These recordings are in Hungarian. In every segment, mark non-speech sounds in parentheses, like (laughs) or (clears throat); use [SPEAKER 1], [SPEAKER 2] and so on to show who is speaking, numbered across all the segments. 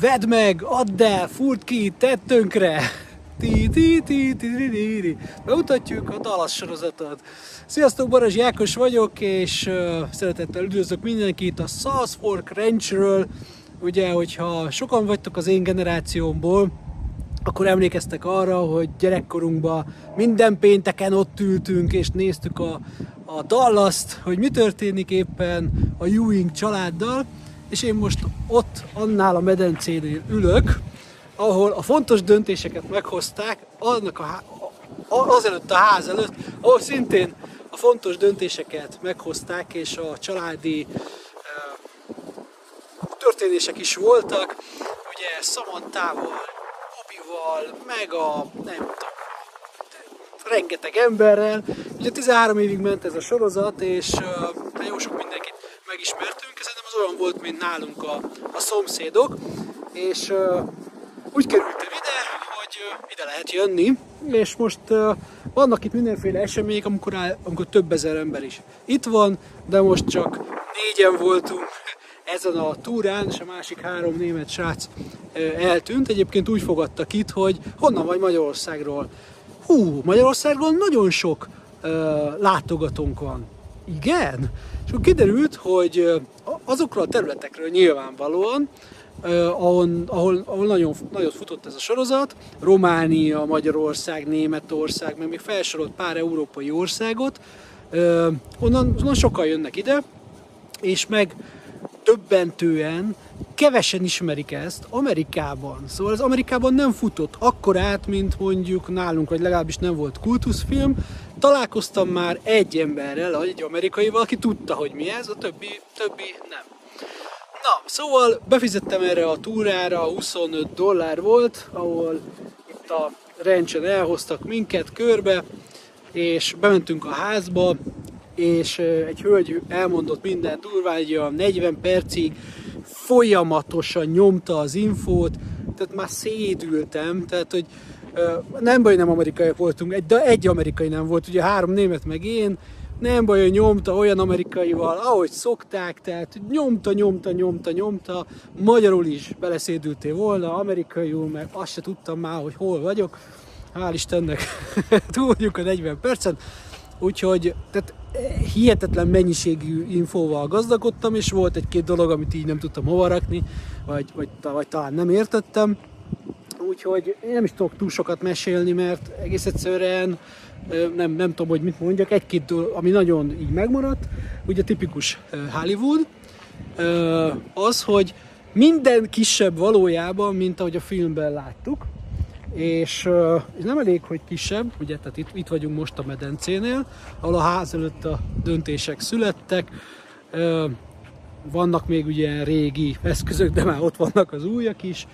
[SPEAKER 1] vedd meg, add el, furt ki, tedd tönkre. Ti, ti, ti, ti, ti, ti, ti. Bemutatjuk a Dallas sorozatot. Sziasztok, Barazs Jákos vagyok, és szeretettel üdvözlök mindenkit a South Fork Ranchről. Ugye, hogyha sokan vagytok az én generációmból, akkor emlékeztek arra, hogy gyerekkorunkban minden pénteken ott ültünk és néztük a, a Dallas-t, hogy mi történik éppen a Ewing családdal, és én most ott annál a medencénél ülök, ahol a fontos döntéseket meghozták, annak a, há- azelőtt a ház előtt, ahol szintén a fontos döntéseket meghozták, és a családi eh, történések is voltak, ugye Samantával, Bobbyval, meg a nem tudom, rengeteg emberrel. Ugye 13 évig ment ez a sorozat, és uh, jó sok mindenkit megismertünk. Ez az olyan volt, mint nálunk a, a szomszédok, és uh, úgy kerültem ide, hogy uh, ide lehet jönni, és most uh, vannak itt mindenféle események, amikor, áll, amikor több ezer ember is itt van, de most csak négyen voltunk ezen a túrán, és a másik három német srác uh, eltűnt. Egyébként úgy fogadtak itt, hogy honnan vagy Magyarországról. Hú, Magyarországról nagyon sok uh, látogatónk van. Igen? És akkor kiderült, hogy uh, azokról a területekről nyilvánvalóan, ahol, ahol, ahol nagyon, nagyon futott ez a sorozat, Románia, Magyarország, Németország, meg még felsorolt pár európai országot, onnan, onnan sokan jönnek ide, és meg döbbentően kevesen ismerik ezt Amerikában. Szóval az Amerikában nem futott akkorát, mint mondjuk nálunk, vagy legalábbis nem volt kultuszfilm. Találkoztam már egy emberrel, egy amerikaival, aki tudta, hogy mi ez, a többi, többi nem. Na, szóval befizettem erre a túrára, 25 dollár volt, ahol itt a rencsen elhoztak minket körbe, és bementünk a házba, és egy hölgy elmondott minden durván, egy olyan 40 percig folyamatosan nyomta az infót, tehát már szédültem, tehát hogy nem baj, nem amerikai voltunk, de egy amerikai nem volt, ugye három német meg én, nem baj, hogy nyomta olyan amerikaival, ahogy szokták, tehát nyomta, nyomta, nyomta, nyomta, magyarul is beleszédültél volna, amerikaiul, meg azt se tudtam már, hogy hol vagyok, hál' Istennek (laughs) túl vagyunk a 40 percen, Úgyhogy tehát hihetetlen mennyiségű infóval gazdagodtam, és volt egy-két dolog, amit így nem tudtam hova rakni, vagy, vagy, vagy talán nem értettem. Úgyhogy én nem is tudok túl sokat mesélni, mert egész egyszerűen nem, nem tudom, hogy mit mondjak. Egy-két dolog, ami nagyon így megmaradt, ugye tipikus Hollywood, az, hogy minden kisebb valójában, mint ahogy a filmben láttuk, és uh, nem elég, hogy kisebb, ugye, tehát itt, itt vagyunk most a medencénél, ahol a ház előtt a döntések születtek, vannak még ugye régi eszközök, de már ott vannak az újak is,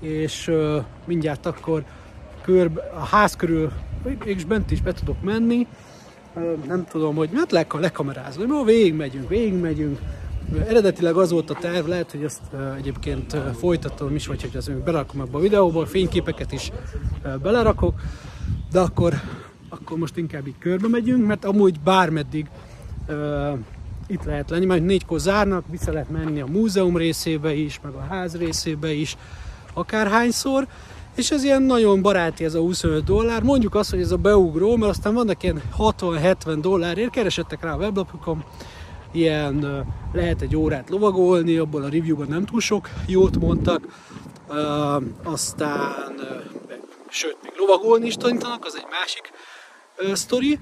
[SPEAKER 1] és mindjárt akkor körbe, a ház körül mégis bent is be tudok menni, nem tudom, hogy hát le, lekamerázom, hogy végig megyünk, végig megyünk, Eredetileg az volt a terv, lehet, hogy ezt egyébként folytatom is, vagy hogy az berakom abba a videóba, fényképeket is belerakok, de akkor, akkor most inkább így körbe megyünk, mert amúgy bármeddig uh, itt lehet lenni, majd négykor zárnak, vissza lehet menni a múzeum részébe is, meg a ház részébe is, akárhányszor, és ez ilyen nagyon baráti ez a 25 dollár. Mondjuk azt, hogy ez a beugró, mert aztán vannak ilyen 60-70 dollárért, keresettek rá a weblapokon, ilyen lehet egy órát lovagolni, abból a reviewban nem túl sok jót mondtak, aztán, sőt, még lovagolni is tanítanak, az egy másik sztori,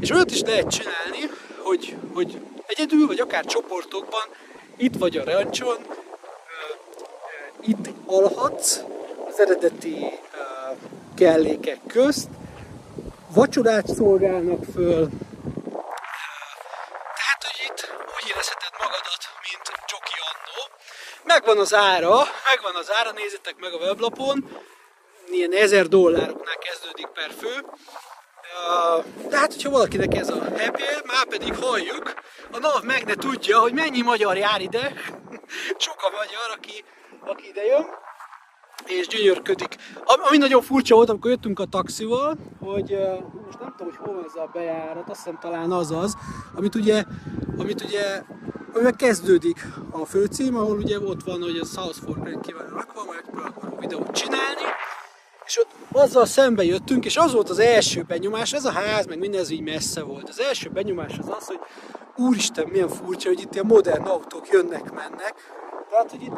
[SPEAKER 1] és olyat is lehet csinálni, hogy, hogy egyedül, vagy akár csoportokban, itt vagy a rancson, itt alhatsz az eredeti kellékek közt, vacsorát szolgálnak föl, megvan az ára, megvan az ára, nézzétek meg a weblapon, ilyen 1000 dollároknál kezdődik per fő. De hát, hogyha valakinek ez a happy, már pedig halljuk, a NAV meg ne tudja, hogy mennyi magyar jár ide, (laughs) sok a magyar, aki, aki ide jön, és gyönyörködik. Ami nagyon furcsa volt, amikor jöttünk a taxival, hogy most nem tudom, hogy hol van ez a bejárat, azt hiszem talán az az, amit ugye, amit ugye amivel kezdődik a főcím, ahol ugye ott van, hogy a South Fork rendkívül rakva, majd akarunk videót csinálni, és ott azzal szembe jöttünk, és az volt az első benyomás, ez a ház, meg minden ez így messze volt. Az első benyomás az az, hogy úristen, milyen furcsa, hogy itt ilyen modern autók jönnek, mennek. Tehát, hogy itt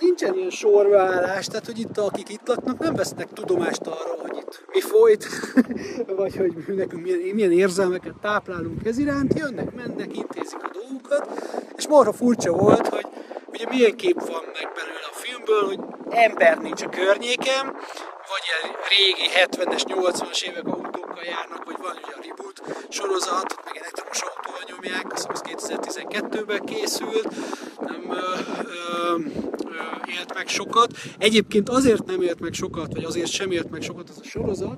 [SPEAKER 1] nincsen ilyen sorbeállás, tehát hogy itt akik itt laknak nem vesznek tudomást arról, hogy itt mi folyt, (laughs) vagy hogy nekünk milyen, milyen érzelmeket táplálunk ez iránt, jönnek, mennek, intézik a dolgokat, és marha furcsa volt, hogy ugye milyen kép van meg belőle a filmből, hogy ember nincs a környékem, vagy ilyen régi 70-es, 80-as évek autókkal járnak, vagy van ugye a Reboot sorozat, meg elektromos autóval nyomják, az 2012-ben készült, nem ö, ö, ö, élt meg sokat. Egyébként azért nem élt meg sokat, vagy azért sem élt meg sokat ez a sorozat,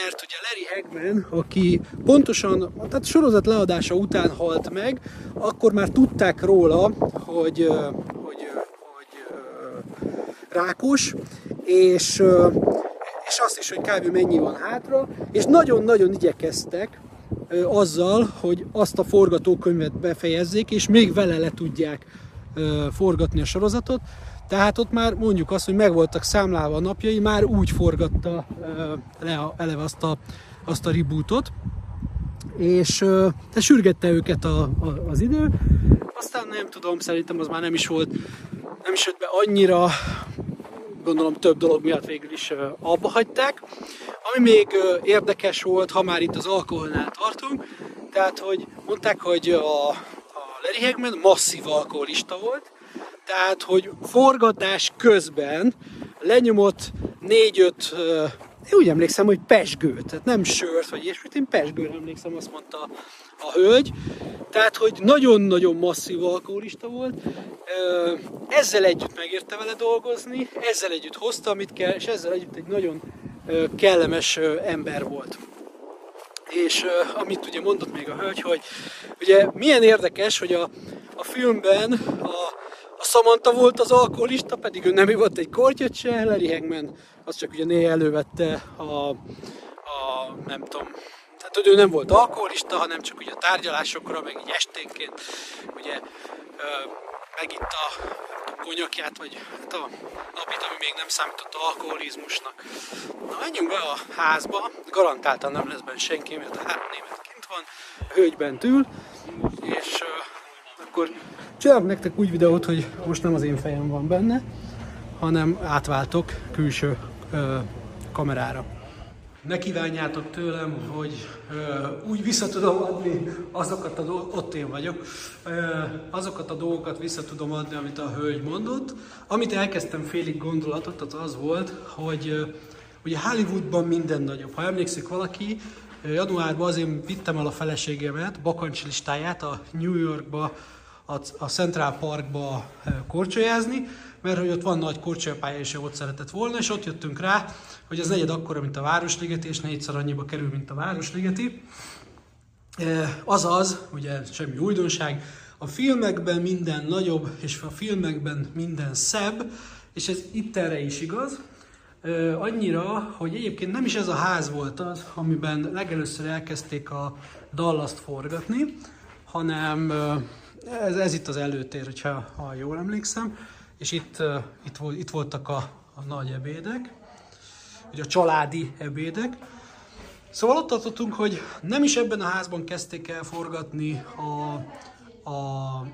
[SPEAKER 1] mert ugye Larry Hagman, aki pontosan, tehát sorozat leadása után halt meg, akkor már tudták róla, hogy, hogy, hogy rákos, és, és azt is, hogy kb. mennyi van hátra, és nagyon-nagyon igyekeztek azzal, hogy azt a forgatókönyvet befejezzék, és még vele le tudják forgatni a sorozatot. Tehát ott már mondjuk azt, hogy meg voltak számlálva a napjai, már úgy forgatta le eleve azt a, azt a rebootot, és te sürgette őket a, a, az idő. Aztán nem tudom, szerintem az már nem is volt, nem is jött be annyira, gondolom több dolog miatt végül is abba hagyták. Ami még érdekes volt, ha már itt az alkoholnál tartunk, tehát hogy mondták, hogy a, a Larry Hagman masszív alkoholista volt, tehát hogy forgatás közben lenyomott négy-öt én úgy emlékszem, hogy pesgőt, tehát nem sört, vagy ilyesmit, én pesgőre emlékszem, azt mondta a hölgy. Tehát, hogy nagyon-nagyon masszív alkoholista volt. Ezzel együtt megérte vele dolgozni, ezzel együtt hozta, amit kell, és ezzel együtt egy nagyon kellemes ember volt. És amit ugye mondott még a hölgy, hogy ugye milyen érdekes, hogy a, a filmben a a Samantha volt az alkoholista, pedig ő nem ivott egy kortyot se, Larry Hagman az csak ugye néha elővette a, a nem tudom, tehát hogy ő nem volt alkoholista, hanem csak ugye a tárgyalásokra, meg így esténként, ugye megitta a konyakját, vagy hát a napit, ami még nem számított alkoholizmusnak. Na, menjünk be a házba, garantáltan nem lesz benne senki, mert a három német kint van, a hölgy bent ül, és uh, akkor Csinálok nektek úgy videót, hogy most nem az én fejem van benne, hanem átváltok külső ö, kamerára. Ne kívánjátok tőlem, hogy ö, úgy vissza tudom adni azokat a dolgokat, ott én vagyok, ö, azokat a dolgokat vissza tudom adni, amit a hölgy mondott. Amit elkezdtem félig gondolatot, az az volt, hogy ö, ugye Hollywoodban minden nagyobb. Ha emlékszik valaki, januárban azért vittem el a feleségemet, bakancs listáját a New Yorkba a Central Parkba korcsolyázni, mert hogy ott van nagy korcsolyapálya, és ott szeretett volna, és ott jöttünk rá, hogy ez negyed akkora, mint a Városligeti, és négyszer annyiba kerül, mint a Városligeti. Eh, azaz, ugye semmi újdonság, a filmekben minden nagyobb, és a filmekben minden szebb, és ez itt erre is igaz, eh, annyira, hogy egyébként nem is ez a ház volt az, amiben legelőször elkezdték a Dallas-t forgatni, hanem ez, ez itt az előtér, hogyha ha jól emlékszem, és itt, itt, itt voltak a, a nagy ebédek, ugye a családi ebédek. Szóval ott tartottunk, hogy nem is ebben a házban kezdték el forgatni a, a,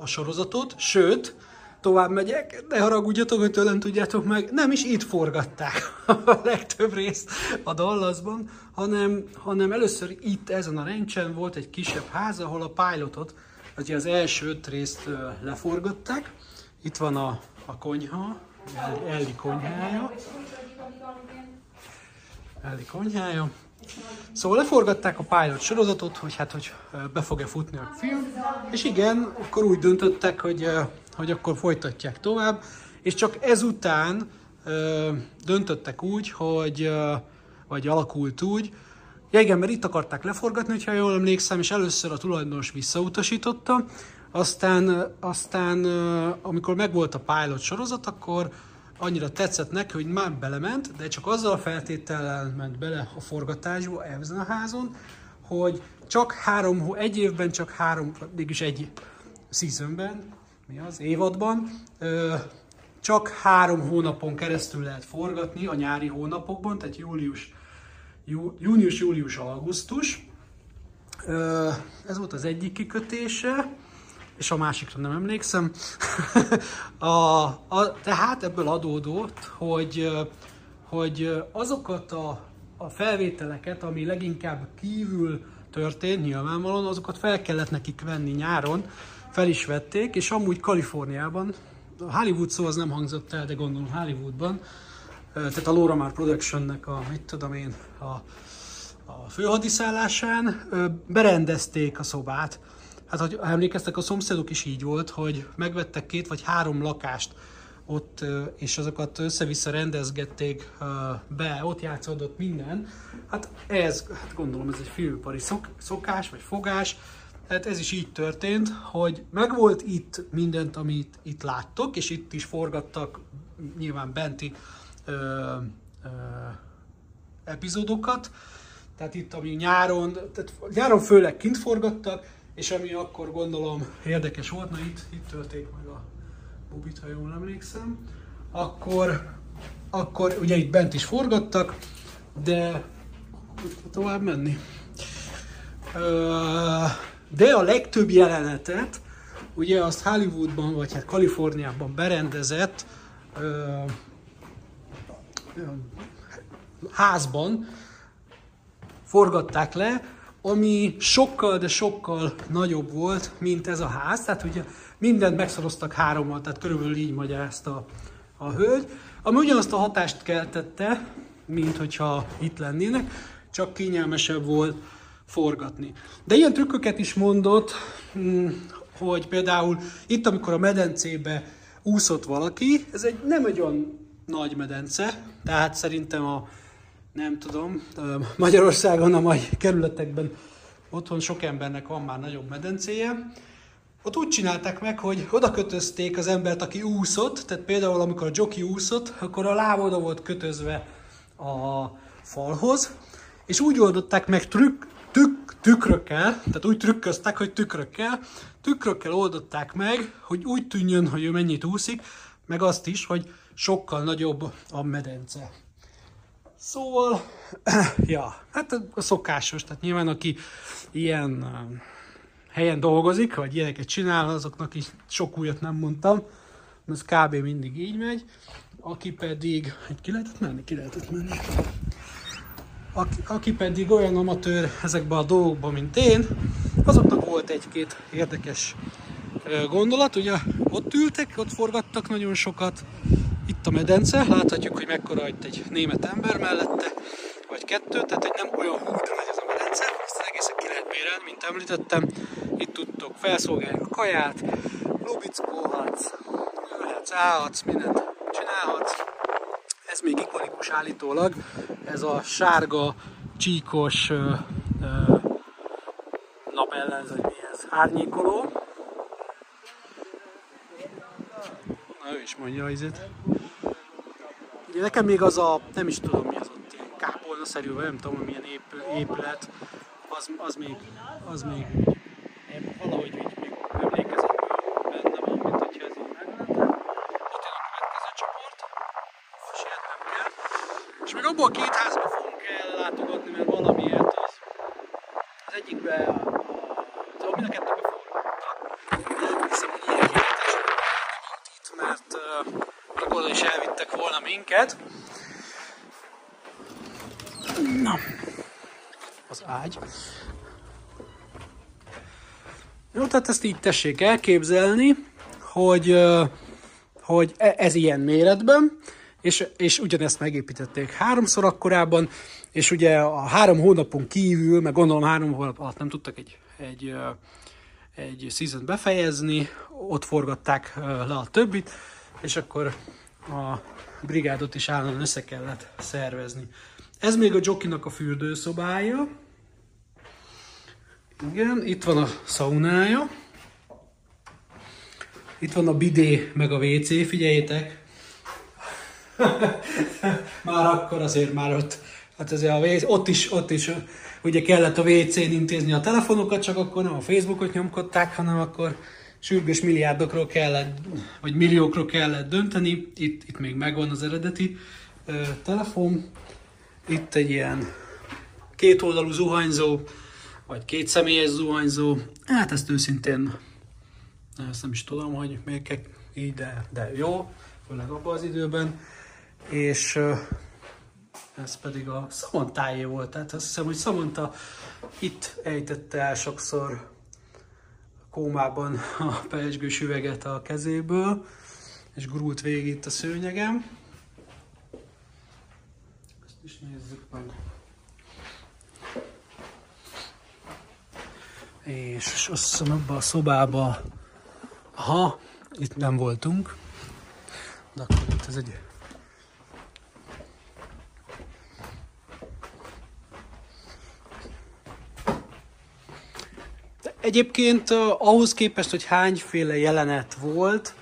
[SPEAKER 1] a sorozatot, sőt, tovább megyek, de haragudjatok, hogy tőlem tudjátok meg, nem is itt forgatták (laughs) a legtöbb részt a Dallasban, hanem, hanem először itt ezen a rencsen volt egy kisebb ház, ahol a pilotot Ugye az első öt részt leforgatták. Itt van a, a konyha, Elli konyhája. Elli konyhája. Szóval leforgatták a pilot sorozatot, hogy hát, hogy be fog-e futni a film, és igen, akkor úgy döntöttek, hogy, hogy akkor folytatják tovább, és csak ezután döntöttek úgy, hogy, vagy alakult úgy, Ja igen, mert itt akarták leforgatni, ha jól emlékszem, és először a tulajdonos visszautasította, aztán, aztán amikor megvolt a pilot sorozat, akkor annyira tetszett neki, hogy már belement, de csak azzal a feltétellel ment bele a forgatásba ezen a házon, hogy csak három, egy évben csak három, mégis egy, seasonben, mi az, évadban, csak három hónapon keresztül lehet forgatni a nyári hónapokban, tehát július, jú, június, július, augusztus. Ez volt az egyik kikötése, és a másikra nem emlékszem. (laughs) a, a, tehát ebből adódott, hogy, hogy azokat a, a felvételeket, ami leginkább kívül történt, nyilvánvalóan, azokat fel kellett nekik venni nyáron, fel is vették, és amúgy Kaliforniában, Hollywood szó az nem hangzott el, de gondolom Hollywoodban, tehát a Laura Mar Productionnek a, mit tudom én, a, a főhadiszállásán berendezték a szobát. Hát, hogy emlékeztek, a szomszédok is így volt, hogy megvettek két vagy három lakást ott, és azokat össze-vissza rendezgették be, ott játszódott minden. Hát ez, hát gondolom ez egy filmpari szok, szokás, vagy fogás, Hát ez is így történt, hogy megvolt itt mindent, amit itt láttok, és itt is forgattak nyilván benti ö, ö, epizódokat. Tehát itt, ami nyáron, tehát nyáron főleg kint forgattak, és ami akkor gondolom érdekes volt, na itt, itt tölték meg a bubit, ha jól emlékszem, akkor, akkor ugye itt bent is forgattak, de tovább menni. De a legtöbb jelenetet ugye azt Hollywoodban, vagy hát Kaliforniában berendezett házban forgatták le, ami sokkal, de sokkal nagyobb volt, mint ez a ház. Tehát ugye mindent megszoroztak hárommal, tehát körülbelül így magyarázta a, hölgy, ami ugyanazt a hatást keltette, mint hogyha itt lennének, csak kényelmesebb volt forgatni. De ilyen trükköket is mondott, hm, hogy például itt, amikor a medencébe úszott valaki, ez egy nem egy olyan nagy medence, tehát szerintem a, nem tudom, Magyarországon, a mai kerületekben otthon sok embernek van már nagyobb medencéje, ott úgy csinálták meg, hogy oda kötözték az embert, aki úszott, tehát például amikor a jockey úszott, akkor a láb oda volt kötözve a falhoz, és úgy oldották meg trükk, tük, tükrökkel, tehát úgy trükköztek, hogy tükrökkel, tükrökkel oldották meg, hogy úgy tűnjön, hogy ő mennyit úszik, meg azt is, hogy sokkal nagyobb a medence. Szóval, (clears throat) ja, hát a szokásos, tehát nyilván aki ilyen um, helyen dolgozik, vagy ilyeneket csinál, azoknak is sok újat nem mondtam, ez kb. mindig így megy. Aki pedig, hogy ki lehetett menni? Ki lehetett menni. Aki, aki pedig olyan amatőr ezekben a dolgokban, mint én, azoknak volt egy-két érdekes gondolat. Ugye ott ültek, ott forgattak nagyon sokat. Itt a medence, láthatjuk, hogy mekkora itt egy német ember mellette, vagy kettő, tehát egy nem olyan hútra megy ez a medence, ezt egészen ki lehet bérelni, mint említettem. Itt tudtok felszolgálni a kaját, lubickolhatsz, ülhetsz, állhatsz, mindent csinálhatsz. Ez még ikonikus állítólag, ez a sárga, csíkos ö, ö, napellenző, mi ez? Árnyékoló. Na, ő is mondja az Ugye nekem még az a, nem is tudom mi az ott, ilyen kápolna-szerű, vagy nem tudom, milyen épület, az, az még, az még valahogy így még emlékezetből benne van, mint hogyha ez így meglenne. Ott jön a következő csoport, sietnem kell. És még abból a két házba fogunk ellátogatni, mert valamiért az, az egyikbe, a, a, a, mind a kettőbe forgattak. De hiszem, hogy ilyen királytás nem itt, mert uh, akkor is elvittek volna minket. Na, az ágy. Jó, tehát ezt így tessék elképzelni, hogy, hogy e, ez ilyen méretben, és, és ugyanezt megépítették háromszor akkorában, és ugye a három hónapon kívül, meg gondolom három hónap alatt nem tudtak egy, egy, egy season befejezni, ott forgatták le a többit, és akkor a brigádot is állandóan össze kellett szervezni. Ez még a Jokinak a fürdőszobája, igen, itt van a szaunája. Itt van a bidé, meg a WC, figyeljétek. (laughs) már akkor azért már ott, hát azért a WC, ott is, ott is ugye kellett a WC-n intézni a telefonokat, csak akkor nem a Facebookot nyomkodták, hanem akkor sürgős milliárdokról kellett, vagy milliókról kellett dönteni. Itt, itt még megvan az eredeti ö, telefon. Itt egy ilyen kétoldalú zuhanyzó, vagy két személyes zuhanyzó. Hát ezt őszintén ezt nem is tudom, hogy miért így, de, de jó, főleg abban az időben. És ez pedig a Samantájé volt. Tehát azt hiszem, hogy Samantha itt ejtette el sokszor kómában a pejsgős üveget a kezéből, és gurult végig itt a szőnyegem. Ezt is nézzük meg. És azt hiszem abban a szobában, ha itt nem voltunk, de akkor itt ez egy Egyébként ahhoz képest, hogy hányféle jelenet volt,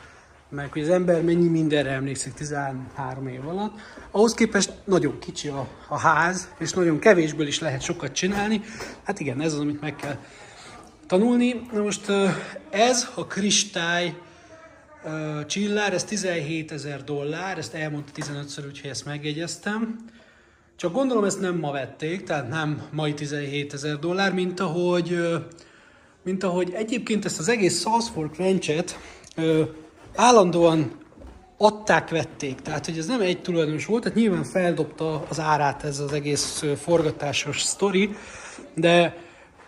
[SPEAKER 1] meg hogy az ember mennyi mindenre emlékszik 13 év alatt, ahhoz képest nagyon kicsi a, a ház, és nagyon kevésből is lehet sokat csinálni. Hát igen, ez az, amit meg kell tanulni. Na most ez a kristály csillár, ez 17 ezer dollár, ezt elmondta 15-ször, úgyhogy ezt megjegyeztem. Csak gondolom ezt nem ma vették, tehát nem mai 17 ezer dollár, mint ahogy mint ahogy egyébként ezt az egész South Fork Ranch-et ö, állandóan adták, vették. Tehát, hogy ez nem egy tulajdonos volt, tehát nyilván feldobta az árát ez az egész forgatásos sztori, de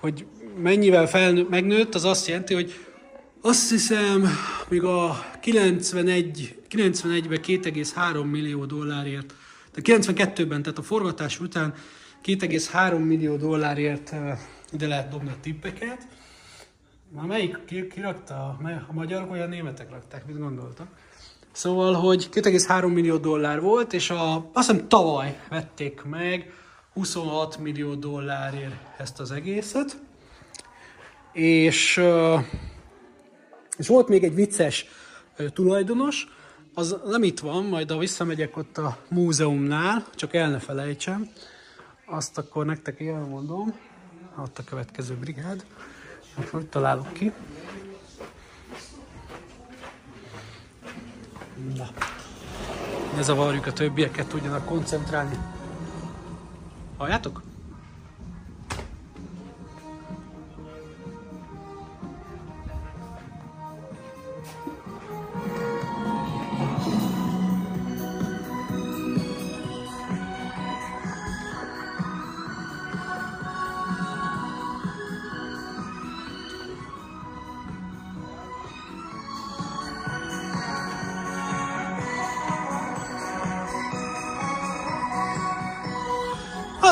[SPEAKER 1] hogy mennyivel felnő, megnőtt, az azt jelenti, hogy azt hiszem, még a 91, 91-ben 2,3 millió dollárért, de 92-ben, tehát a forgatás után 2,3 millió dollárért ide lehet dobni a tippeket. Már melyik, ki, ki rakta? A magyarok olyan németek rakták, mit gondoltak? Szóval, hogy 2,3 millió dollár volt, és a, azt hiszem tavaly vették meg 26 millió dollárért ezt az egészet. És, és volt még egy vicces tulajdonos, az nem itt van, majd a visszamegyek ott a múzeumnál, csak el ne felejtsem, azt akkor nektek elmondom, ott a következő brigád. Hogy találok ki? Na. Ne zavarjuk a többieket, tudjanak koncentrálni. Halljátok?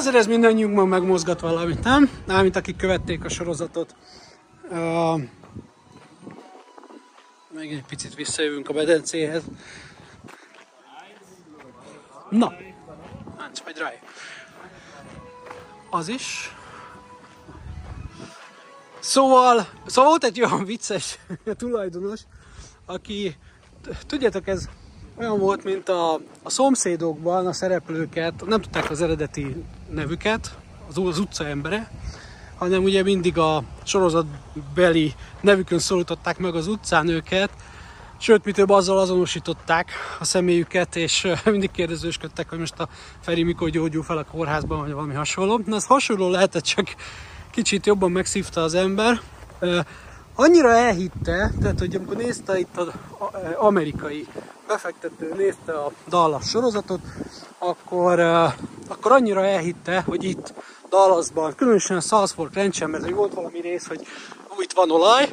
[SPEAKER 1] Azért ez mindannyiunkban megmozgat valamit, nem? Mármint akik követték a sorozatot. Uh, még egy picit visszajövünk a medencéhez. Na, hát majd rá. Az is. Szóval, szóval volt egy olyan vicces (laughs) tulajdonos, aki, tudjátok, ez olyan volt, mint a, a szomszédokban a szereplőket, nem tudták az eredeti nevüket, az, az utca embere, hanem ugye mindig a sorozatbeli nevükön szólították meg az utcán őket, sőt, mi több azzal azonosították a személyüket, és (laughs) mindig kérdezősködtek, hogy most a Feri mikor gyógyul fel a kórházban, vagy valami hasonló. Na, ez hasonló lehetett, csak kicsit jobban megszívta az ember. Annyira elhitte, tehát hogy amikor nézte itt az amerikai befektető nézte a Dallas sorozatot, akkor, akkor annyira elhitte, hogy itt Dallasban, különösen a Salzburg rendsen, mert hogy volt valami rész, hogy ó, itt van olaj,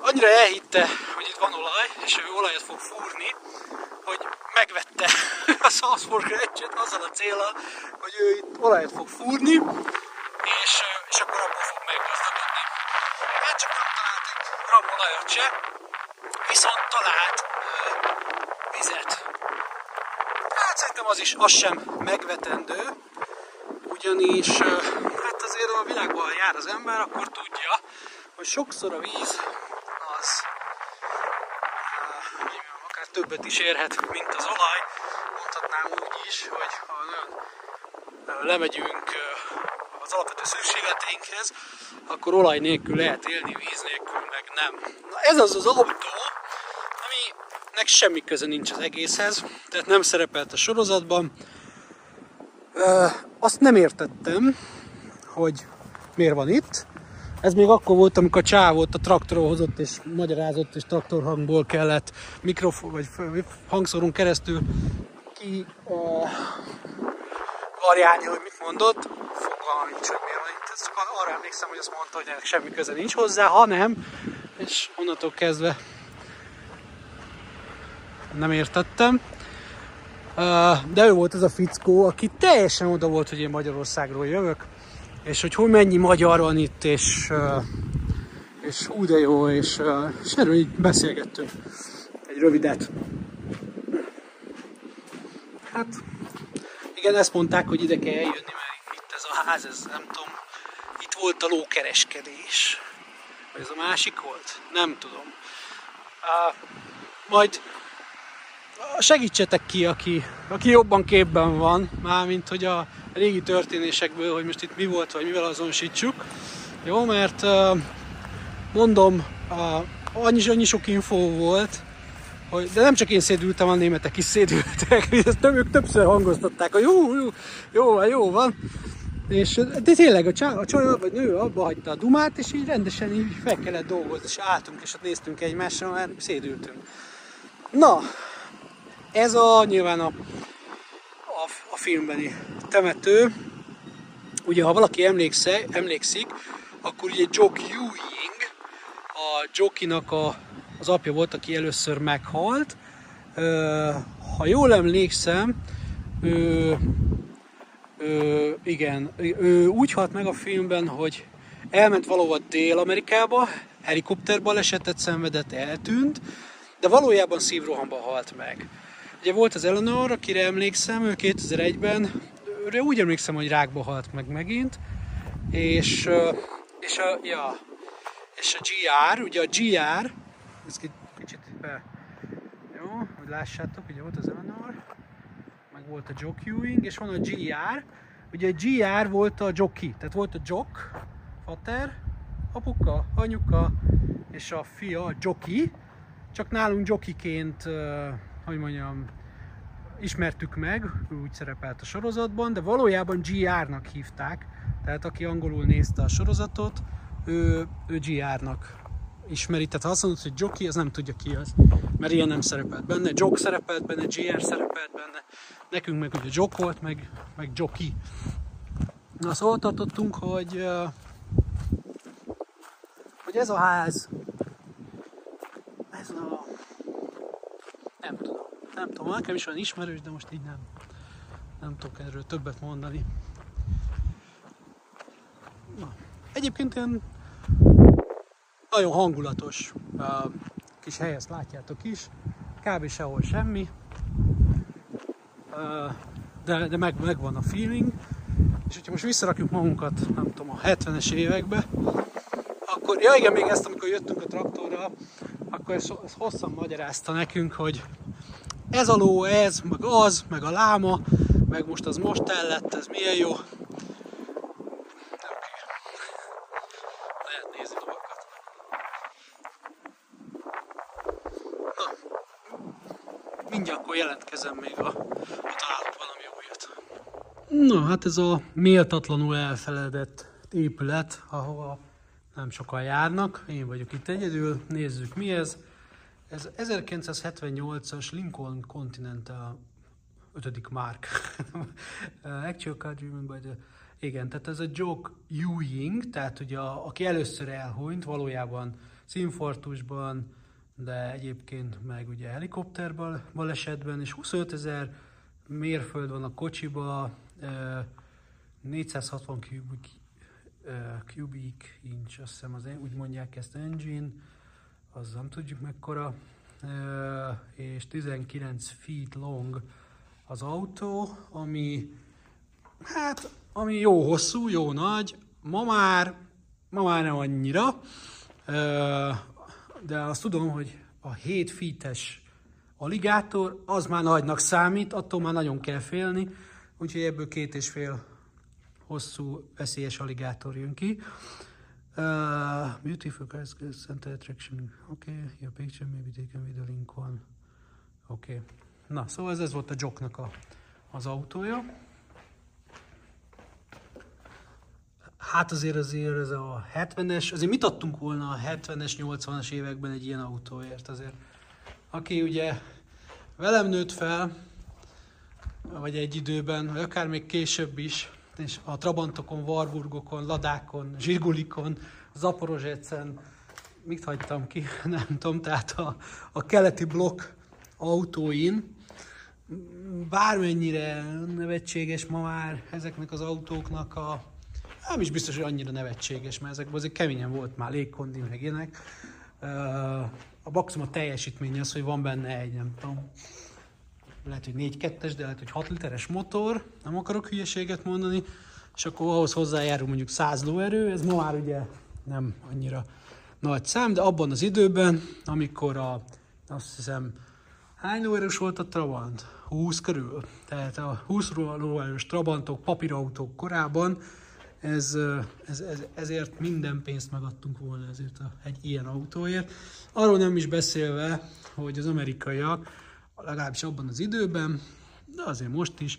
[SPEAKER 1] annyira elhitte, hogy itt van olaj, és ő olajat fog fúrni, hogy megvette (laughs) a Salzburg rendset azzal a célral, hogy ő itt olajat fog fúrni, és, és akkor abból fog meggazdagodni. Hát csak nem talált egy gram olajat se, viszont talált vizet. Hát szerintem az is, az sem megvetendő, ugyanis hát azért a világban jár az ember, akkor tudja, hogy sokszor a víz az akár többet is érhet, mint az olaj. Mondhatnám úgy is, hogy ha nagyon lemegyünk szükségleteinkhez, akkor olaj nélkül lehet élni, víz nélkül meg Nem. Na ez az az autó, aminek semmi köze nincs az egészhez, tehát nem szerepelt a sorozatban. Ö, azt nem értettem, hogy miért van itt. Ez még akkor volt, amikor a csávót a traktorról hozott és magyarázott, és traktorhangból kellett mikrofon vagy hangszorunk keresztül ki uh, variálni, hogy mit mondott. Fogalmam nincs, hogy miért van itt. Csak arra emlékszem, hogy azt mondta, hogy ennek semmi köze nincs hozzá, hanem, és onnantól kezdve nem értettem. De ő volt ez a fickó, aki teljesen oda volt, hogy én Magyarországról jövök, és hogy hogy mennyi magyar van itt, és, és hú de jó, és, és erről így beszélgettünk egy rövidet. Hát, igen, ezt mondták, hogy ide kell eljönni, mert itt ez a ház, ez nem tudom, volt a lókereskedés. Vagy ez a másik volt? Nem tudom. Uh, majd segítsetek ki, aki, aki jobban képben van, mármint hogy a régi történésekből, hogy most itt mi volt, vagy mivel azonosítsuk. Jó, mert uh, mondom, uh, annyi, annyi sok info volt, hogy, de nem csak én szédültem, a németek is szédültek, (laughs) ezt ők többször hangoztatták, hogy jó, jó, jó van, jó van. És de tényleg a, csaj, a csaj vagy nő abba hagyta a dumát, és így rendesen így fel kellett dolgozni, és álltunk, és ott néztünk egymásra, mert szédültünk. Na, ez a nyilván a, a, a filmbeni temető. Ugye, ha valaki emléksze, emlékszik, akkor ugye Jock Ewing, a Jockinak a az apja volt, aki először meghalt. Ha jól emlékszem, ő, ő, igen, ő úgy halt meg a filmben, hogy elment valahova Dél-Amerikába, helikopterbalesetet szenvedett, eltűnt, de valójában szívrohamba halt meg. Ugye volt az Eleanor, akire emlékszem, ő 2001-ben, őre úgy emlékszem, hogy rákba halt meg megint, és, és a, ja, és a GR, ugye a GR, ez kicsit be... Jó, hogy lássátok, ugye volt az Eleanor, volt a Jock Ewing, és van a GR. Ugye a GR volt a jockey, tehát volt a jock, fater, apuka, anyuka, és a fia a jockey, csak nálunk jockeyként, hogy mondjam, ismertük meg, úgy szerepelt a sorozatban, de valójában GR-nak hívták, tehát aki angolul nézte a sorozatot, ő, ő GR-nak ismeri. Tehát ha azt mondod, hogy Jockey, az nem tudja ki az. Mert ilyen nem szerepelt benne. Jock szerepelt benne, GR szerepelt benne. Nekünk meg ugye Jock volt, meg, meg Jockey. Na szóval tartottunk, hogy, hogy ez a ház, ez a... Nem tudom. Nem tudom, nekem is olyan ismerős, de most így nem. Nem tudok erről többet mondani. Na. Egyébként ilyen nagyon hangulatos uh, kis hely, ezt látjátok is. Kb. sehol semmi. Uh, de, de meg, megvan a feeling. És hogyha most visszarakjuk magunkat, nem tudom, a 70-es évekbe, akkor, ja igen, még ezt, amikor jöttünk a traktorra, akkor ezt, ezt hosszan magyarázta nekünk, hogy ez a ló, ez, meg az, meg a láma, meg most az most el lett, ez milyen jó. Mindjárt akkor jelentkezem még, a, ha találok valami újat. Na, hát ez a méltatlanul elfeledett épület, ahova nem sokan járnak. Én vagyok itt egyedül, nézzük mi ez. Ez 1978-as Lincoln Continental 5. Mark. (laughs) Actual car driven by the... Igen, tehát ez a Joke Ewing, tehát ugye a, aki először elhunyt, valójában színfartusban, de egyébként meg ugye helikopterből balesetben, és 25 ezer mérföld van a kocsiba, 460 cubic, cubic inch, azt hiszem az, úgy mondják ezt engine, az nem tudjuk mekkora, és 19 feet long az autó, ami hát, ami jó hosszú, jó nagy, ma már, ma már nem annyira, de azt tudom, hogy a 7 feet-es aligátor, az már nagynak számít, attól már nagyon kell félni, úgyhogy ebből két és fél hosszú veszélyes aligátor jön ki. Uh, beautiful cars, center attraction. Okay, your picture may be taken with the link one. Oké. Okay. Na, szóval ez, ez volt a Joknak a, az autója. Hát azért azért ez a 70-es, azért mit adtunk volna a 70-es, 80-as években egy ilyen autóért azért. Aki ugye velem nőtt fel, vagy egy időben, vagy akár még később is, és a Trabantokon, Warburgokon, Ladákon, Zsigulikon, Zaporozsecen, mit hagytam ki, (laughs) nem tudom, tehát a, a keleti blokk autóin, bármennyire nevetséges ma már ezeknek az autóknak a nem is biztos, hogy annyira nevetséges, mert ezekben azért keményen volt már légkondi, meg ilyenek. A maximum a teljesítmény az, hogy van benne egy, nem tudom, lehet, hogy 4-2-es, de lehet, hogy 6 literes motor, nem akarok hülyeséget mondani, és akkor ahhoz hozzájárul mondjuk 100 lóerő, ez ma már ugye nem annyira nagy szám, de abban az időben, amikor a, azt hiszem, hány lóerős volt a Trabant? 20 körül. Tehát a 20 lóerős Trabantok, papírautók korában ez, ez, ez, ezért minden pénzt megadtunk volna ezért a, egy ilyen autóért. Arról nem is beszélve, hogy az amerikaiak, legalábbis abban az időben, de azért most is,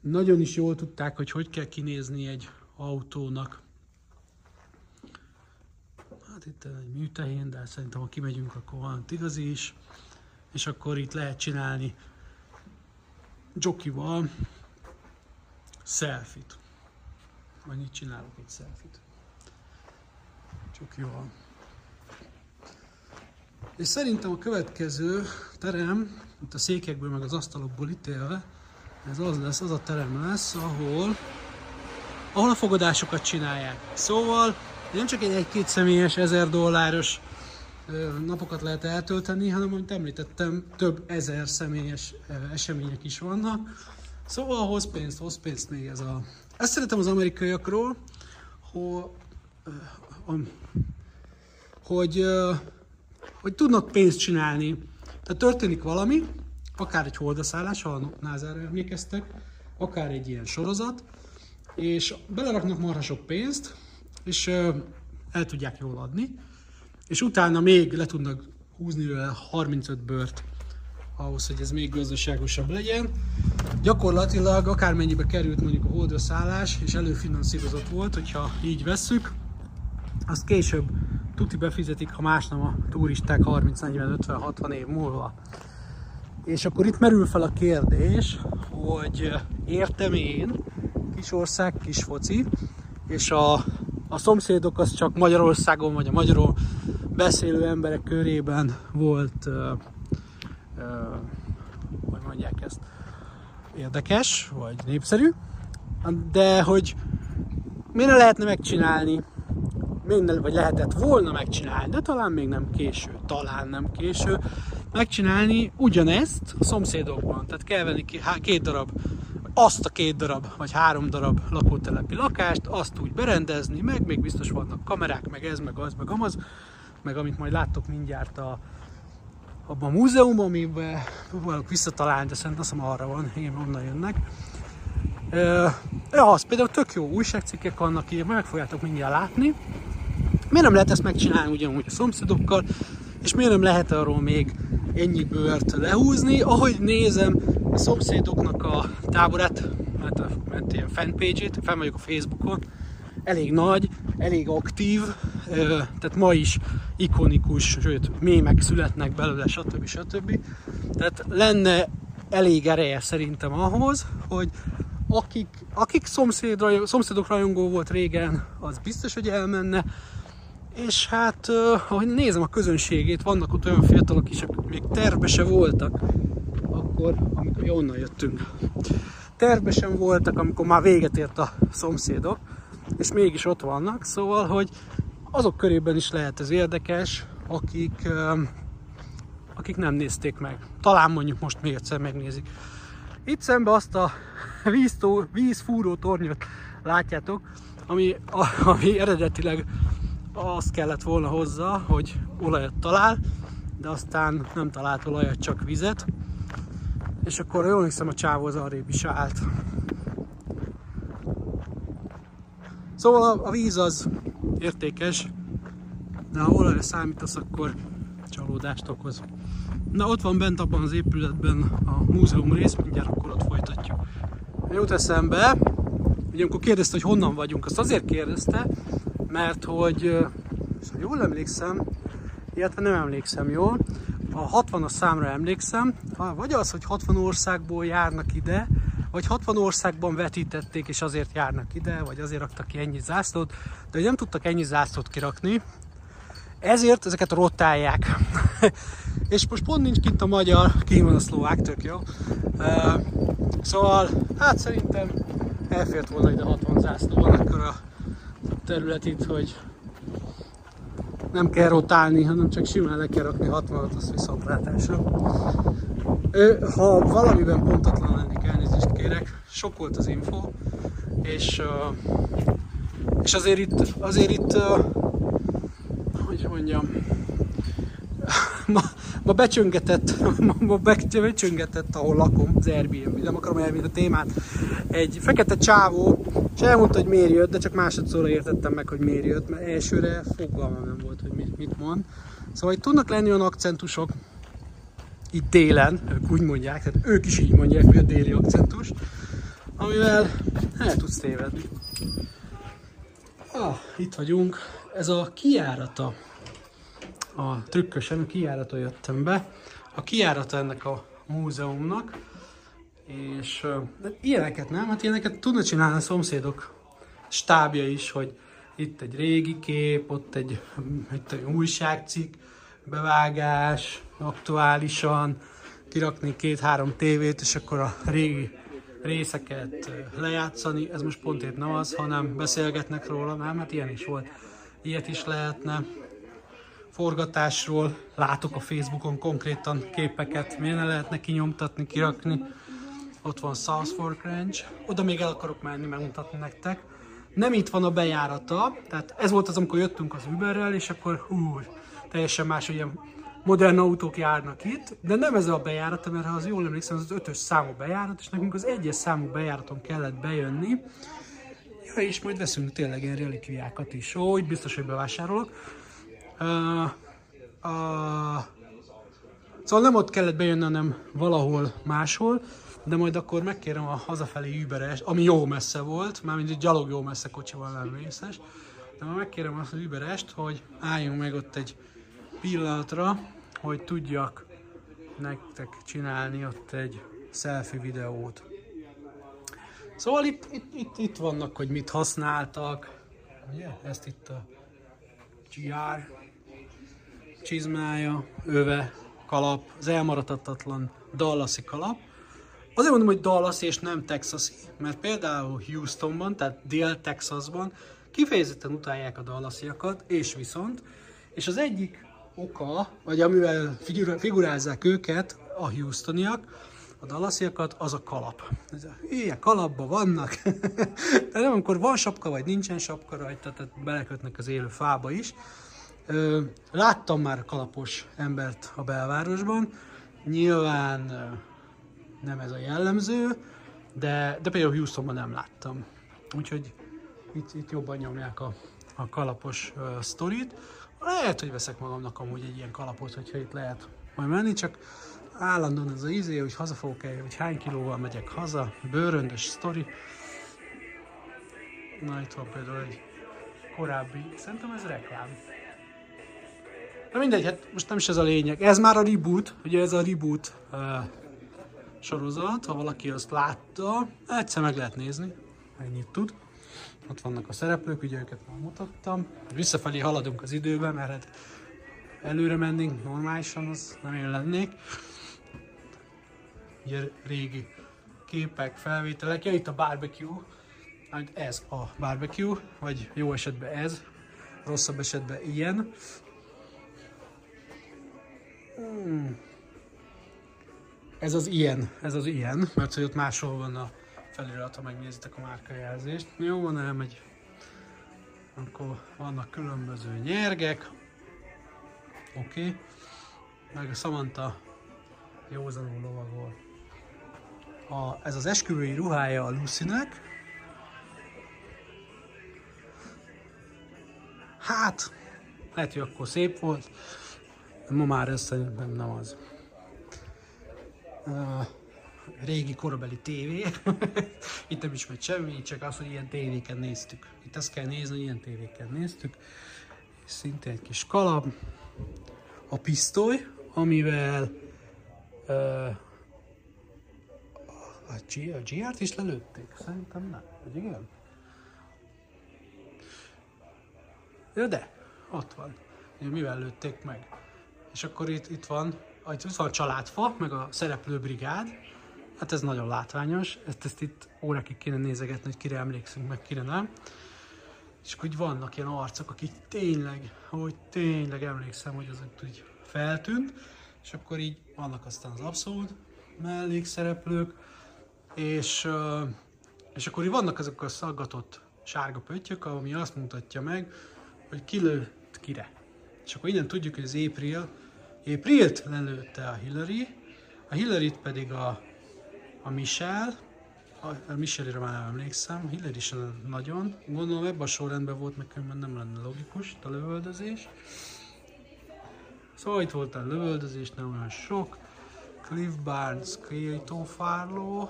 [SPEAKER 1] nagyon is jól tudták, hogy hogy kell kinézni egy autónak. Hát itt egy műtehén, de szerintem ha kimegyünk, akkor van igazi is. És akkor itt lehet csinálni jokival selfit. Annyit csinálok egy selfit. Csak jó. És szerintem a következő terem, itt a székekből meg az asztalokból ítélve, ez az lesz, az a terem lesz, ahol, ahol a fogadásokat csinálják. Szóval nem csak egy egy-két személyes, ezer dolláros napokat lehet eltölteni, hanem, amit említettem, több ezer személyes események is vannak. Szóval hoz pénzt, hoz pénzt még ez a... Ezt szeretem az amerikaiakról, hogy, hogy, tudnak pénzt csinálni. Tehát történik valami, akár egy holdaszállás, ha a NASA-ra emlékeztek, akár egy ilyen sorozat, és beleraknak marha sok pénzt, és el tudják jól adni, és utána még le tudnak húzni vele 35 bört ahhoz, hogy ez még gazdaságosabb legyen. Gyakorlatilag akármennyibe került mondjuk a holdra szállás, és előfinanszírozott volt, hogyha így vesszük, azt később tuti befizetik, ha másnap a turisták 30, 40, 50, 60 év múlva. És akkor itt merül fel a kérdés, hogy értem én, kis ország, kis foci, és a, a szomszédok az csak Magyarországon, vagy a magyarul beszélő emberek körében volt, uh, uh, hogy mondják ezt, érdekes, vagy népszerű, de hogy miért ne lehetne megcsinálni, ne, vagy lehetett volna megcsinálni, de talán még nem késő, talán nem késő, megcsinálni ugyanezt a szomszédokban. Tehát kell venni két darab, azt a két darab, vagy három darab lakótelepi lakást, azt úgy berendezni, meg még biztos vannak kamerák, meg ez, meg az, meg amaz, meg amit majd láttok mindjárt a, abban a múzeumban, amiben próbálok visszatalálni, de szerintem azt arra van, igen, onnan jönnek. Ja, az például tök jó újságcikkek vannak írva, meg fogjátok mindjárt látni. Miért nem lehet ezt megcsinálni ugyanúgy a szomszédokkal, és miért nem lehet arról még ennyi bőrt lehúzni? Ahogy nézem a szomszédoknak a táborát, mert, a, mert ilyen fanpage-ét, fel vagyok a Facebookon, elég nagy, elég aktív, tehát ma is ikonikus, sőt, mémek születnek belőle, stb. stb. Tehát lenne elég ereje szerintem ahhoz, hogy akik, akik szomszéd, szomszédok rajongó volt régen, az biztos, hogy elmenne, és hát, ahogy nézem a közönségét, vannak ott olyan fiatalok is, akik még terve se voltak, akkor, amikor mi onnan jöttünk. Terve sem voltak, amikor már véget ért a szomszédok, és mégis ott vannak, szóval, hogy azok körében is lehet ez érdekes, akik, akik nem nézték meg. Talán mondjuk most még egyszer megnézik. Itt szembe azt a (laughs) víztó, vízfúró tornyot látjátok, ami, ami eredetileg azt kellett volna hozzá, hogy olajat talál, de aztán nem talált olajat, csak vizet. És akkor jól hiszem a csávó az arrébb is állt. Szóval a, víz az értékes, de ha olajra számítasz, akkor csalódást okoz. Na ott van bent abban az épületben a múzeum rész, mindjárt akkor ott folytatjuk. Jut eszembe, hogy amikor kérdezte, hogy honnan vagyunk, azt azért kérdezte, mert hogy, ha jól emlékszem, illetve nem emlékszem jól, a 60-as számra emlékszem, vagy az, hogy 60 országból járnak ide, vagy 60 országban vetítették, és azért járnak ide, vagy azért raktak ki ennyi zászlót, de hogy nem tudtak ennyi zászlót kirakni, ezért ezeket rotálják. (laughs) és most pont nincs kint a magyar, ki van a szlovák, tök jó. Uh, szóval, hát szerintem elfért volna ide 60 zászló, van akkor a terület itt, hogy nem kell rotálni, hanem csak simán le kell rakni 60-at, az viszontlátásra. Ha valamiben pontatlan lennék, elnézést kérek, sok volt az info, és, és azért itt, azért itt hogy mondjam, (laughs) ma, ma becsöngetett, (laughs) ma, ma becsöngetett, ahol lakom, az Airbnb, nem akarom elvinni a témát, egy fekete csávó, és elmondta, hogy miért jött, de csak másodszorra értettem meg, hogy miért jött, mert elsőre fogalmam nem volt, hogy mit, mit mond. Szóval itt tudnak lenni olyan akcentusok, itt délen, ők úgy mondják, tehát ők is így mondják, hogy a déli akcentus, amivel el tudsz tévedni. Ah, itt vagyunk, ez a kiárata, a trükkösen a kiárata jöttem be. A kiárata ennek a múzeumnak, és de ilyeneket nem, hát ilyeneket tudna csinálni a szomszédok stábja is, hogy itt egy régi kép, ott egy, itt egy újságcikk, bevágás, aktuálisan, kirakni két-három tévét, és akkor a régi részeket lejátszani. Ez most pont épp nem az, hanem beszélgetnek róla, nem? Hát ilyen is volt. Ilyet is lehetne. Forgatásról látok a Facebookon konkrétan képeket, miért ne lehetne kinyomtatni, kirakni. Ott van South Fork Ranch, oda még el akarok menni, megmutatni nektek. Nem itt van a bejárata, tehát ez volt az, amikor jöttünk az Uberrel, és akkor hú, teljesen más, ilyen modern autók járnak itt, de nem ez a bejárat, mert ha az jól emlékszem, az az ötös számú bejárat, és nekünk az egyes számú bejáraton kellett bejönni. Ja, és majd veszünk tényleg ilyen relikviákat is. Itt biztos, hogy bevásárolok. Uh, uh, szóval nem ott kellett bejönni, hanem valahol máshol, de majd akkor megkérem a hazafelé Uberest, ami jó messze volt, mármint egy gyalog jó messze kocsival nem vészes, de majd megkérem azt az Uberest, hogy álljunk meg ott egy pillanatra, hogy tudjak nektek csinálni ott egy selfie videót. Szóval itt, itt, itt, itt vannak, hogy mit használtak. Ugye? Ezt itt a GR csizmája, öve, kalap, az elmaradhatatlan Dallasi kalap. Azért mondom, hogy Dallas és nem Texasi, mert például Houstonban, tehát Dél-Texasban kifejezetten utálják a Dallasiakat, és viszont, és az egyik oka, vagy amivel figurázzák őket a Houstoniak, a Dallasiakat, az a kalap. Ez a hülye kalapba vannak. (laughs) de nem, amikor van sapka, vagy nincsen sapka rajta, tehát belekötnek az élő fába is. Láttam már kalapos embert a belvárosban. Nyilván nem ez a jellemző, de, de például Houstonban nem láttam. Úgyhogy itt, itt jobban nyomják a, a kalapos uh, sztorit. Lehet, hogy veszek magamnak amúgy egy ilyen kalapot, hogyha itt lehet majd menni, csak állandóan ez az izé, hogy haza fogok el, hogy hány kilóval megyek haza, bőröndös sztori. Na itt van például egy korábbi, szerintem ez reklám. Na mindegy, hát most nem is ez a lényeg. Ez már a reboot, ugye ez a reboot uh, sorozat, ha valaki azt látta, egyszer meg lehet nézni, ennyit tud. Ott vannak a szereplők, ugye őket már mutattam. Visszafelé haladunk az időben, mert hát előre mennénk normálisan, az nem én lennék. Ugye régi képek, felvételek. Ja, itt a barbecue. Hát ez a barbecue, vagy jó esetben ez, rosszabb esetben ilyen. Hmm. Ez az ilyen, ez az ilyen, mert hogy ott máshol van a felirat, ha megnézitek a márkajelzést. Jó, van, elmegy. Akkor vannak különböző nyergek. Oké. Okay. Meg a Samantha józanul lovagol. A, ez az esküvői ruhája a Lucynek. Hát, Lehet, hogy akkor szép volt, ma már ez szerintem nem az. Uh, régi korabeli tévé. (laughs) Itt nem is megy semmi, csak az, hogy ilyen tévéken néztük. Itt azt kell nézni, hogy ilyen tévéken néztük. És szintén egy kis kalap. A pisztoly, amivel uh, a, G- a GR-t is lelőtték? Szerintem nem. Vagy igen? Ja, de, ott van. Mivel lőtték meg. És akkor itt, itt van, itt van a családfa, meg a szereplőbrigád. Hát ez nagyon látványos, ezt, ezt itt órákig kéne nézegetni, hogy kire emlékszünk, meg kire nem. És akkor így vannak ilyen arcok, akik tényleg, hogy tényleg emlékszem, hogy azok úgy feltűnt, és akkor így vannak aztán az abszolút mellékszereplők, és, és akkor így vannak azok a szaggatott sárga pöttyök, ami azt mutatja meg, hogy ki lőtt kire. És akkor innen tudjuk, hogy az April, April-t lelőtte a Hillary, a Hillary-t pedig a, a Michelle, a, Michelle-re már nem emlékszem, Hillary sem nagyon, gondolom ebben a sorrendben volt, meg nem lenne logikus a lövöldözés. Szóval itt volt a lövöldözés, nem olyan sok. Cliff Barnes, Clayton Farlow,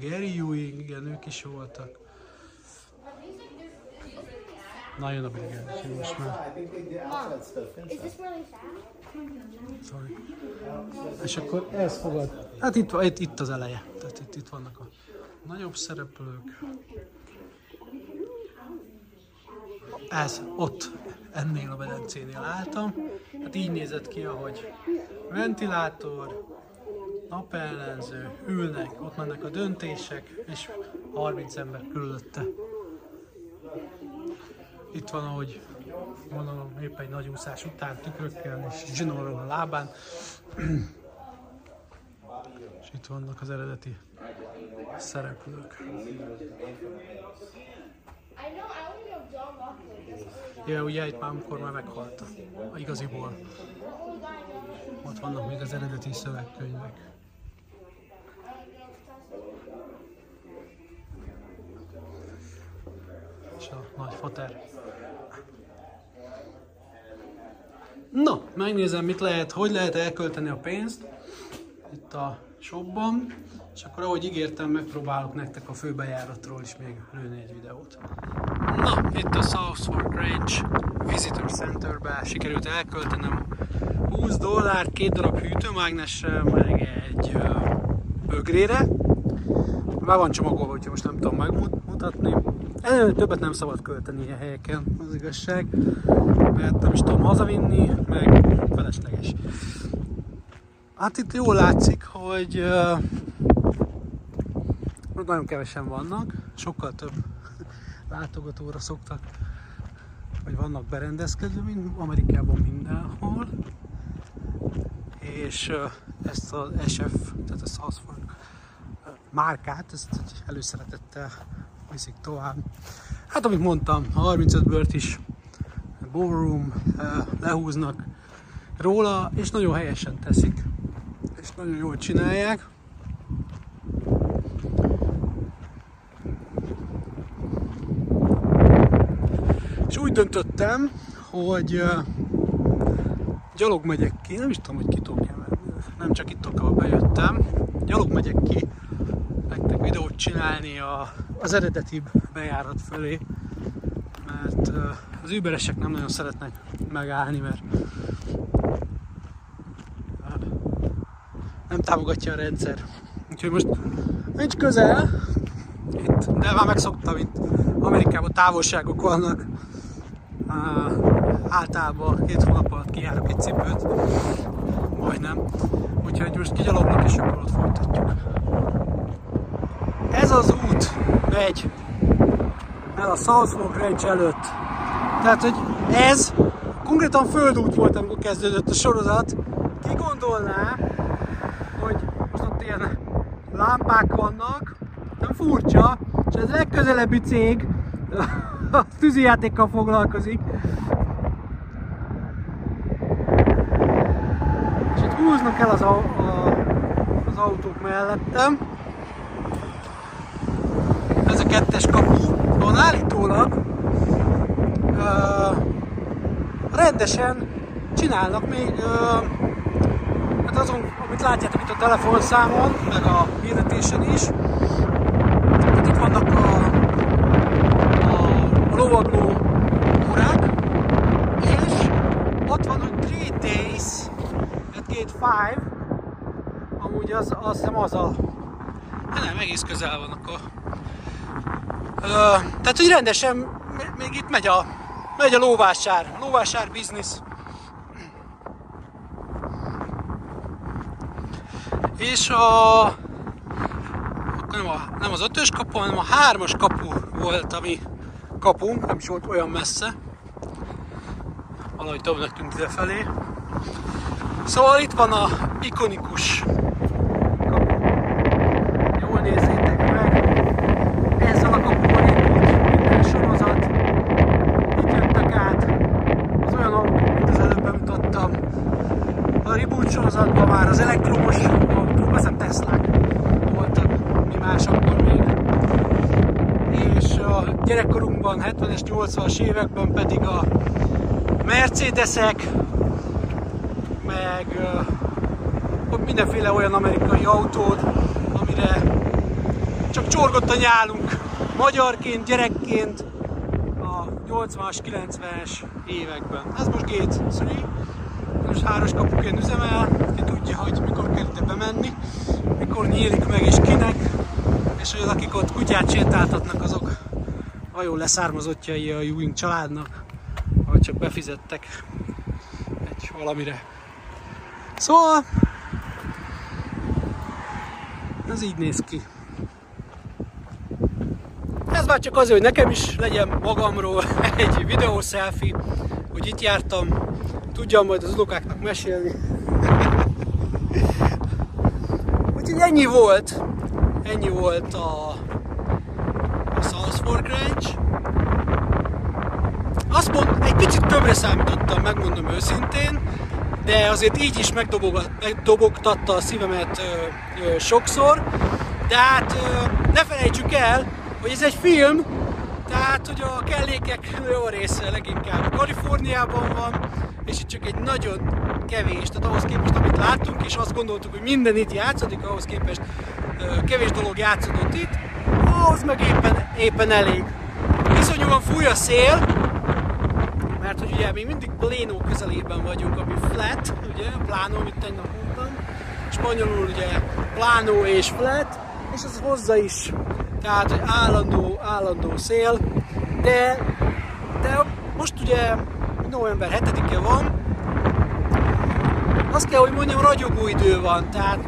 [SPEAKER 1] Gary Ewing, igen, ők is voltak. Nagyon a brigádja most már.
[SPEAKER 2] Is this really fast?
[SPEAKER 1] Sorry. És akkor ez fogad. Hát itt, itt, itt az eleje. Tehát itt, itt vannak a nagyobb szereplők. Ez ott, ennél a medencénél álltam. Hát így nézett ki, ahogy ventilátor, napellenző, ülnek, ott mennek a döntések, és 30 ember körülötte. Itt van, ahogy gondolom épp egy nagy úszás után tükrökkel és zsinórral a lábán. és itt vannak az eredeti szereplők. Ja, ugye itt már amikor már meghalt a igaziból. Ott vannak még az eredeti szövegkönyvek. És a nagy fater. Na, megnézem, mit lehet, hogy lehet elkölteni a pénzt itt a shopban, és akkor ahogy ígértem, megpróbálok nektek a főbejáratról is még lőni egy videót. Na, itt a South Fork Ranch Visitor Centerbe sikerült elköltenem 20 dollárt, két darab hűtőmágnesre, meg egy bögrére. Be van csomagolva, úgyhogy most nem tudom megmutatni. Többet nem szabad költeni ilyen helyeken, az igazság. Mert nem is tudom hazavinni, meg felesleges. Hát itt jól látszik, hogy uh, nagyon kevesen vannak, sokkal több (laughs) látogatóra szoktak, vagy vannak berendezkedő, mint Amerikában mindenhol. És uh, ezt az SF, tehát a South Fork uh, márkát, ezt előszeretettel viszik tovább. Hát amit mondtam, 35 bört is ballroom uh, lehúznak róla, és nagyon helyesen teszik, és nagyon jól csinálják. És úgy döntöttem, hogy uh, gyalog megyek ki, nem is tudom, hogy menni, nem csak itt ahol bejöttem, gyalog megyek ki nektek videót csinálni a, az eredeti bejárat fölé, mert az überesek nem nagyon szeretnek megállni, mert nem támogatja a rendszer. Úgyhogy most nincs közel, itt, de már megszoktam, itt Amerikában távolságok vannak, általában két hónap alatt kijárok egy cipőt, majdnem. Úgyhogy most kigyaloglok és akkor ott folytatjuk. Ez az út megy el a South Fork Ranch előtt. Tehát, hogy ez konkrétan földút volt, amikor kezdődött a sorozat. Ki gondolná, hogy most ott ilyen lámpák vannak, nem furcsa, és ez legközelebbi cég a tűzijátékkal foglalkozik. És itt húznak el az, a, a, az autók mellettem. Ez a kettes kapu, van állítólag uh, rendesen csinálnak még hát azon, amit látjátok itt a telefonszámon, meg a hirdetésen is. Hát itt vannak a, a, a lovagló órák, és ott van, hogy 3 days at gate 5, amúgy az, azt hiszem az a Hát nem, egész közel van akkor. Tehát, hogy rendesen még itt megy a, megy a lóvásár, lóvásár biznisz. És a, nem, a, nem az ötös kapu, hanem a hármas kapu volt, ami kapunk, nem is volt olyan messze. Valahogy többnek tűnt felé. Szóval itt van a ikonikus kapu. Jól nézzétek meg! Ezzel a kapuval indult minden sorozat. Itt jöttek át az olyan autók, mint az előbb bemutattam. A reboot sorozatban már az elektromos autók, azt hiszem Teslák voltak, mi más akkor még. És a gyerekkorunkban, 70-es, 80-as években pedig a Mercedesek, meg mindenféle olyan amerikai autót, amire csak csorgott a nyálunk magyarként, gyerekként a 80-as, 90-es években. Ez most Gate 3, most háros kapuként üzemel, ki tudja, hogy mikor kell ide bemenni, mikor nyílik meg és kinek, és hogy akik ott kutyát sétáltatnak, azok a jó leszármazottjai a Ewing családnak, vagy csak befizettek egy valamire. Szóval ez így néz ki. Ez már csak azért, hogy nekem is legyen magamról (laughs) egy videó selfie, hogy itt jártam, tudjam majd az unokáknak mesélni. (laughs) Úgyhogy ennyi volt, ennyi volt a Ranch. Azt mond, egy picit többre számítottam, megmondom őszintén, de azért így is megdobogtatta a szívemet ö, ö, sokszor. De hát ö, ne felejtsük el, hogy ez egy film, tehát hogy a kellékek jó része leginkább Kaliforniában van, és itt csak egy nagyon kevés, tehát ahhoz képest, amit láttunk, és azt gondoltuk, hogy minden itt játszódik, ahhoz képest kevés dolog játszódott itt, ahhoz meg éppen, éppen elég. Iszonyúan fúj a szél, mert hogy ugye még mindig Plénó közelében vagyunk, ami flat, ugye, plánó, amit tegnap mondtam, spanyolul ugye plánó és flat, és ez hozza is, tehát hogy állandó, állandó szél, de, de most ugye november 7-e van, azt kell, hogy mondjam, ragyogó idő van, tehát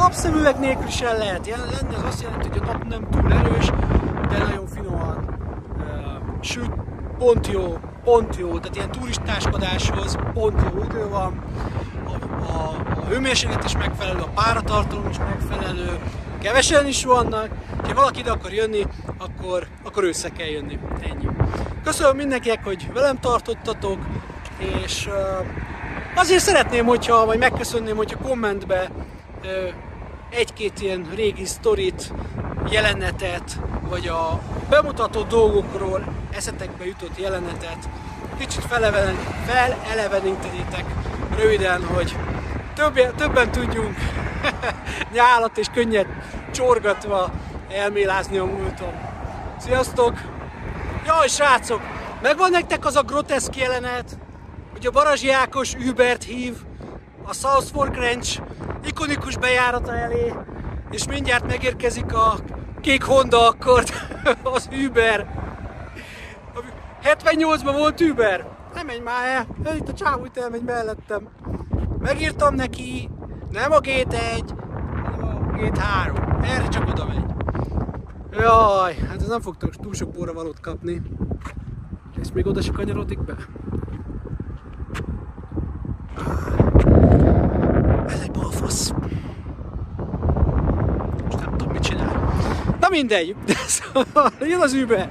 [SPEAKER 1] napszemüveg nélkül is el lehet lenni, az azt jelenti, hogy a nap nem túl erős, de nagyon finoman süt, pont jó, pont jó, tehát ilyen turistáskodáshoz pont jó idő van, a, a, a hőmérséklet is megfelelő, a páratartalom is megfelelő, kevesen is vannak, ha valaki ide akar jönni, akkor, akkor össze kell jönni. Ennyi. Köszönöm mindenkinek, hogy velem tartottatok, és uh, azért szeretném, hogyha, vagy megköszönném, hogyha kommentbe uh, egy-két ilyen régi sztorit, jelenetet, vagy a bemutató dolgokról eszetekbe jutott jelenetet kicsit felelevenítenitek röviden, hogy több, többen tudjunk (laughs) nyálat és könnyed csorgatva elmélázni a múlton. Sziasztok! Jaj, srácok! Megvan nektek az a groteszk jelenet, hogy a Barazsi Ákos Ubert hív a South Fork Ranch ikonikus bejárata elé, és mindjárt megérkezik a kék Honda akkor (laughs) az Uber. 78-ban volt Uber. Nem menj már el, itt a csávó itt elmegy mellettem. Megírtam neki, nem a Gate 1, hanem a Gate 3. Erre csak oda megy. Jaj, hát ez nem fog túl sok óra valót kapni. És még oda se kanyarodik be. Ez egy balfasz. Most nem tudom mit csinál. Na mindegy, (laughs) szóval jön az Uber.